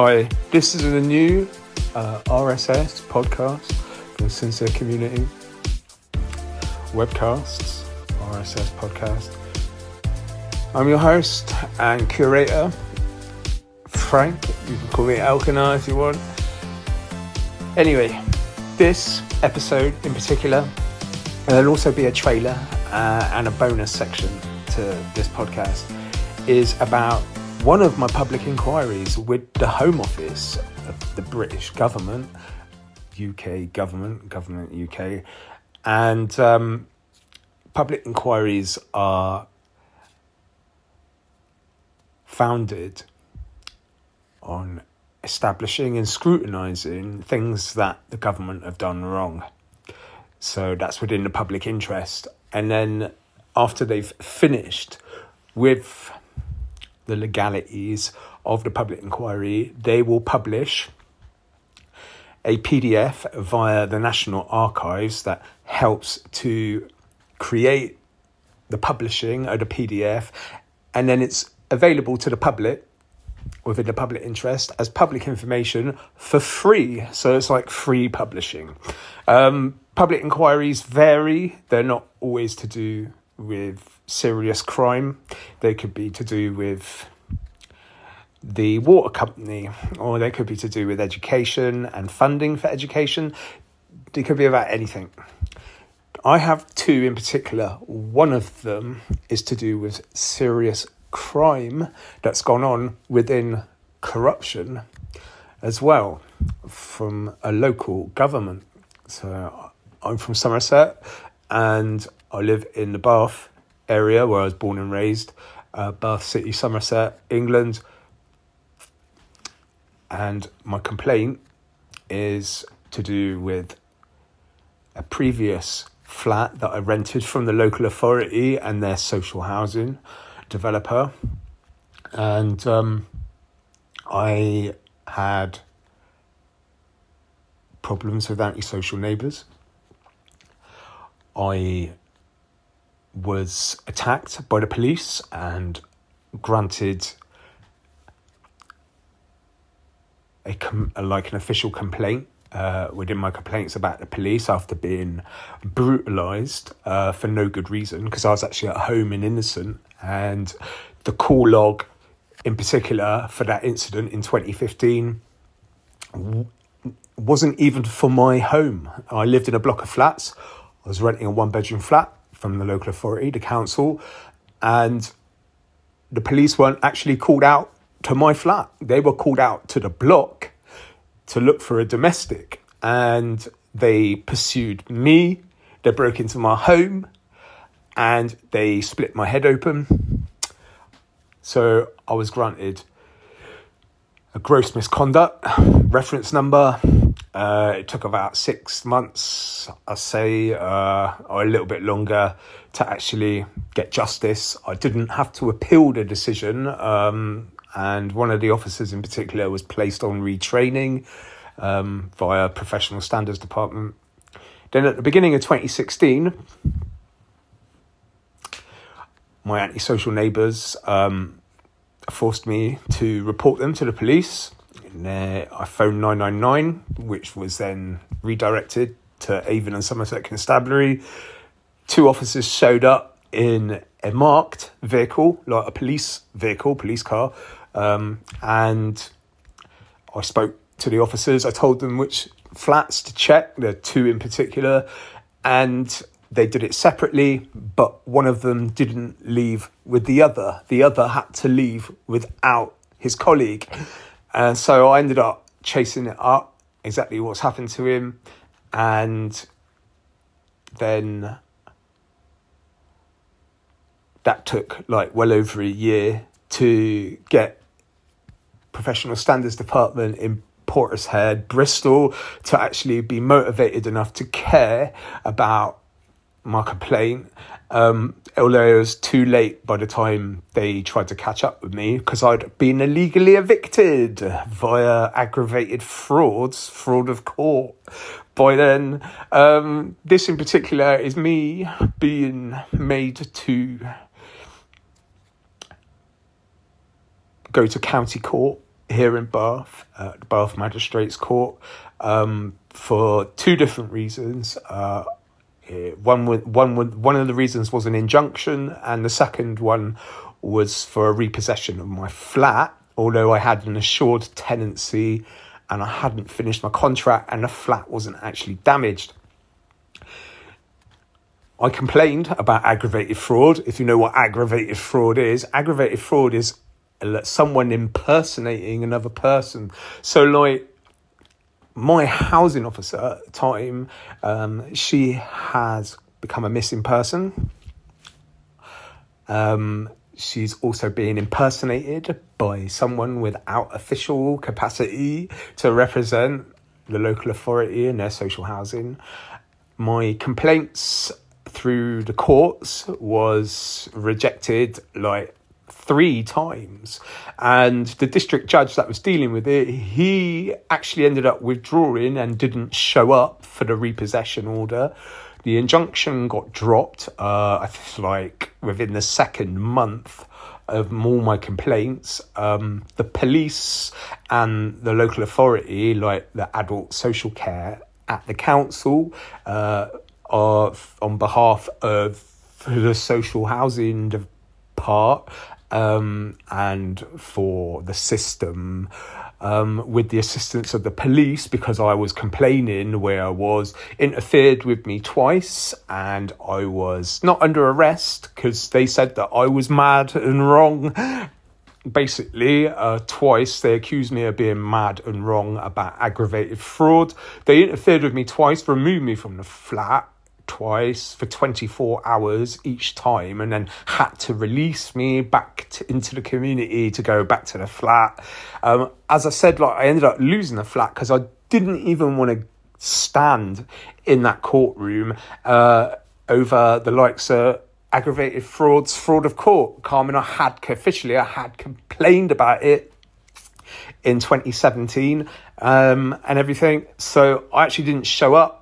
Hi, this is a new uh, RSS podcast from the Sincere Community. Webcasts, RSS podcast. I'm your host and curator, Frank. You can call me Elkanah if you want. Anyway, this episode in particular, and there'll also be a trailer uh, and a bonus section to this podcast, is about one of my public inquiries with the Home Office of the British government, UK government, government UK, and um, public inquiries are founded on establishing and scrutinising things that the government have done wrong. So that's within the public interest. And then after they've finished with the legalities of the public inquiry, they will publish a PDF via the National Archives that helps to create the publishing of the PDF, and then it's available to the public within the public interest as public information for free. So it's like free publishing. Um, public inquiries vary, they're not always to do with serious crime, they could be to do with the water company, or they could be to do with education and funding for education. It could be about anything. I have two in particular. One of them is to do with serious crime that's gone on within corruption as well from a local government. So I'm from Somerset and I live in the Bath area where I was born and raised, uh, Bath City, Somerset, England. And my complaint is to do with a previous flat that I rented from the local authority and their social housing developer. And um, I had problems with antisocial neighbours. I was attacked by the police and granted a, com- like an official complaint uh, within my complaints about the police after being brutalised uh, for no good reason because I was actually at home and innocent. And the call log, in particular, for that incident in 2015 w- wasn't even for my home. I lived in a block of flats. I was renting a one bedroom flat from the local authority, the council, and the police weren't actually called out to my flat. They were called out to the block to look for a domestic and they pursued me. They broke into my home and they split my head open. So I was granted a gross misconduct reference number. Uh, it took about six months, I say, uh, or a little bit longer to actually get justice. I didn't have to appeal the decision. Um, and one of the officers in particular was placed on retraining um, via professional standards department. Then at the beginning of 2016, my antisocial neighbours um, forced me to report them to the police. I phoned 999, which was then redirected to Avon and Somerset Constabulary. Two officers showed up in a marked vehicle, like a police vehicle, police car, um, and I spoke to the officers. I told them which flats to check. There are two in particular, and they did it separately. But one of them didn't leave with the other. The other had to leave without his colleague, and so I ended up chasing it up. Exactly what's happened to him, and then that took like well over a year to get professional standards department in Portishead, Bristol, to actually be motivated enough to care about my complaint. Um, although it was too late by the time they tried to catch up with me because I'd been illegally evicted via aggravated frauds, fraud of court. By then, um, this in particular is me being made to go to county court here in Bath, uh, Bath Magistrates Court, um, for two different reasons. Uh, Uh, one, one, one of the reasons was an injunction, and the second one was for a repossession of my flat. Although I had an assured tenancy and I hadn't finished my contract, and the flat wasn't actually damaged. I complained about aggravated fraud. If you know what aggravated fraud is, aggravated fraud is uh, someone impersonating another person. So, like, my housing officer at the time, um, she has become a missing person. Um, she's also being impersonated by someone without official capacity to represent the local authority in their social housing. My complaints through the courts was rejected like three times. And the district judge that was dealing with it, he actually ended up withdrawing and didn't show up for the repossession order. The injunction got dropped, uh, I think, like within the second month of all my complaints. Um, the police and the local authority, like the adult social care at the council, uh, are on behalf of the social housing part um, and for the system um, with the assistance of the police because I was complaining where I was interfered with me twice and I was not under arrest because they said that I was mad and wrong. Basically, uh, twice they accused me of being mad and wrong about aggravated fraud. They interfered with me twice, removed me from the flat, twice for 24 hours each time and then had to release me back to, into the community to go back to the flat. Um, as I said, like I ended up losing the flat because I didn't even want to stand in that courtroom uh, over the likes of aggravated frauds, fraud of court. Carmen, I had officially, I had complained about it in 2017 um, and everything. So I actually didn't show up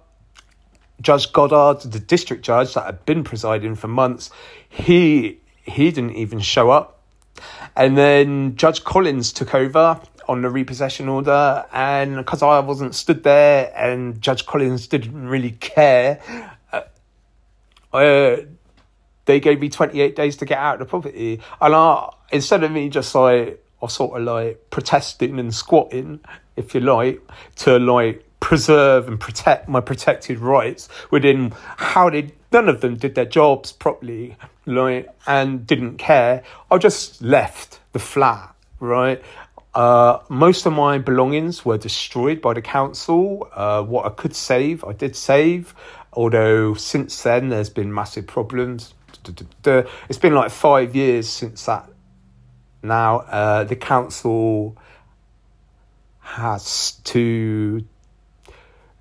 Judge Goddard, the district judge that had been presiding for months, he he didn't even show up. And then Judge Collins took over on the repossession order, and because I wasn't stood there, and Judge Collins didn't really care, uh, uh, they gave me twenty eight days to get out of the property, and I instead of me just like I sort of like protesting and squatting, if you like, to like preserve and protect my protected rights within how they none of them did their jobs properly like and didn't care i just left the flat right uh, most of my belongings were destroyed by the council. Uh, what I could save, I did save, although since then there's been massive problems. It's been like five years since that now. Uh, the council has to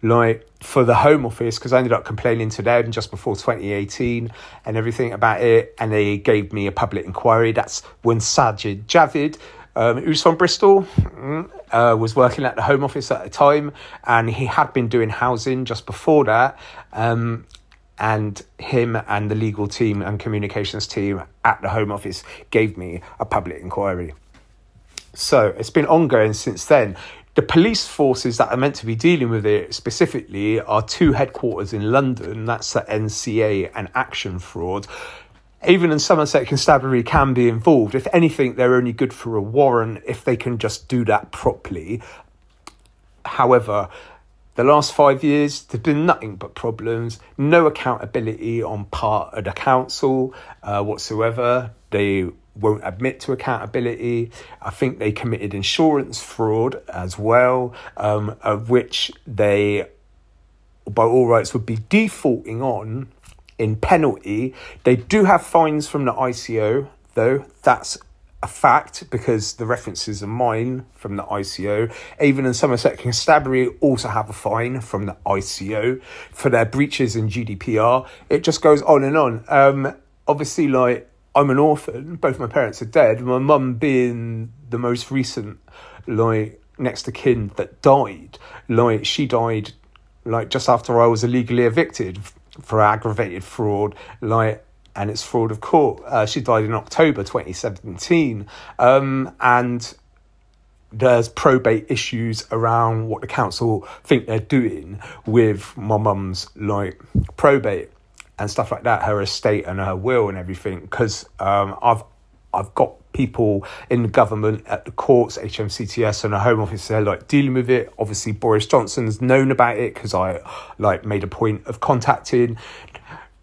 like for the Home Office because I ended up complaining to them just before 2018 and everything about it, and they gave me a public inquiry. That's when Sajid Javid, um, who's from Bristol, mm, uh, was working at the Home Office at the time, and he had been doing housing just before that. Um, and him and the legal team and communications team at the Home Office gave me a public inquiry. So it's been ongoing since then the police forces that are meant to be dealing with it specifically are two headquarters in London, that's the NCA and Action Fraud. Avon and Somerset, constabulary can be involved. If anything, they're only good for a warrant if they can just do that properly. However, the last five years, there's been nothing but problems, no accountability on part of the council uh, whatsoever. They won't admit to accountability. I think they committed insurance fraud as well, um, of which they, by all rights, would be defaulting on in penalty. They do have fines from the ICO, though. That's a fact because the references are mine from the ICO. Avon and Somerset Constabulary also have a fine from the ICO for their breaches in GDPR. It just goes on and on. Um, obviously, like I'm an orphan. Both my parents are dead. My mum being the most recent, like next to kin that died. Like she died, like just after I was illegally evicted for aggravated fraud. Like and it's fraud of court. Uh, she died in October 2017, um, and there's probate issues around what the council think they're doing with my mum's like probate and stuff like that, her estate and her will and everything. Because um, I've I've got people in the government at the courts, HMCTS, and the Home Office there, like dealing with it. Obviously, Boris Johnson's known about it because I like made a point of contacting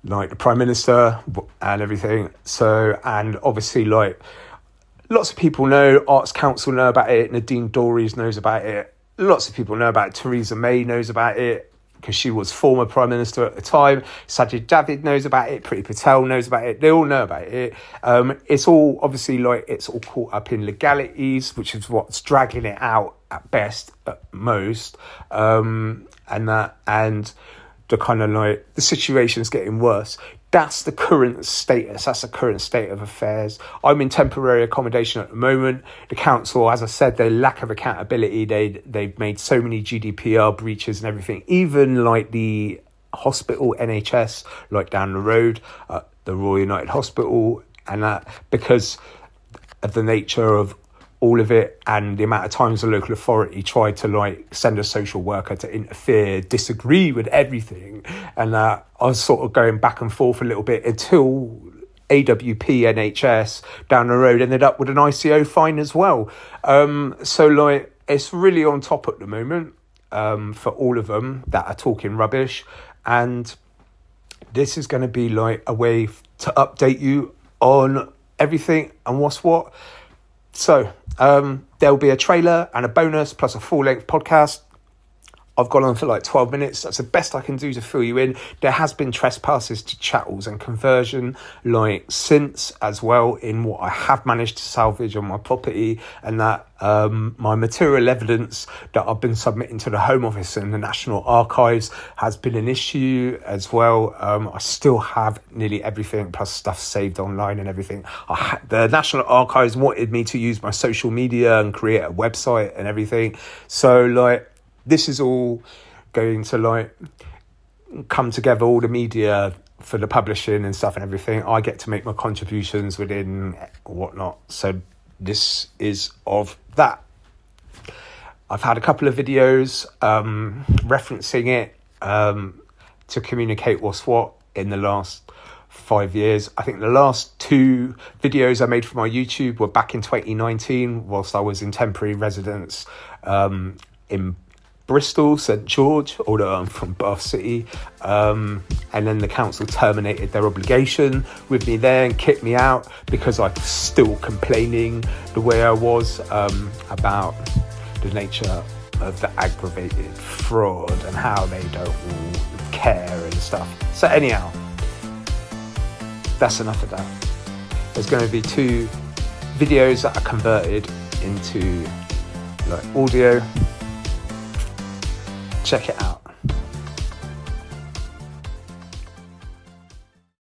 like the Prime Minister and everything. So, and obviously, like lots of people know, Arts Council know about it, Nadine Dorries knows about it. Lots of people know about it. Theresa May knows about it because she was former prime minister at the time. Sajid Javid knows about it. Priti Patel knows about it. They all know about it. Um, it's all obviously like it's all caught up in legalities, which is what's dragging it out at best, at most, um, and that and the kind of like the situation's getting worse. That's the current status. That's the current state of affairs. I'm in temporary accommodation at the moment. The council, as I said, their lack of accountability. They they've made so many GDPR breaches and everything. Even like the hospital NHS, like down the road, uh, the Royal United Hospital, and that because of the nature of all of it and the amount of times the local authority tried to like send a social worker to interfere, disagree with everything, and uh, I was sort of going back and forth a little bit until AWP NHS down the road ended up with an ICO fine as well. Um, so like it's really on top at the moment um, for all of them that are talking rubbish, and this is going to be like a way to update you on everything and what's what. So um, there'll be a trailer and a bonus plus a full length podcast. I've gone on for like 12 minutes. That's the best I can do to fill you in. There has been trespasses to chattels and conversion, like since as well, in what I have managed to salvage on my property, and that um, my material evidence that I've been submitting to the Home Office and the National Archives has been an issue as well. Um, I still have nearly everything, plus stuff saved online and everything. Ha- the National Archives wanted me to use my social media and create a website and everything. So, like, this is all going to like come together all the media for the publishing and stuff and everything. I get to make my contributions within whatnot. So this is of that. I've had a couple of videos um, referencing it um, to communicate what's what in the last five years. I think the last two videos I made for my YouTube were back in 2019, whilst I was in temporary residence um, in Bristol, St George, although I'm from Bath City. Um, and then the council terminated their obligation with me there and kicked me out because I'm still complaining the way I was um, about the nature of the aggravated fraud and how they don't care and stuff. So, anyhow, that's enough of that. There's going to be two videos that are converted into like audio check it out.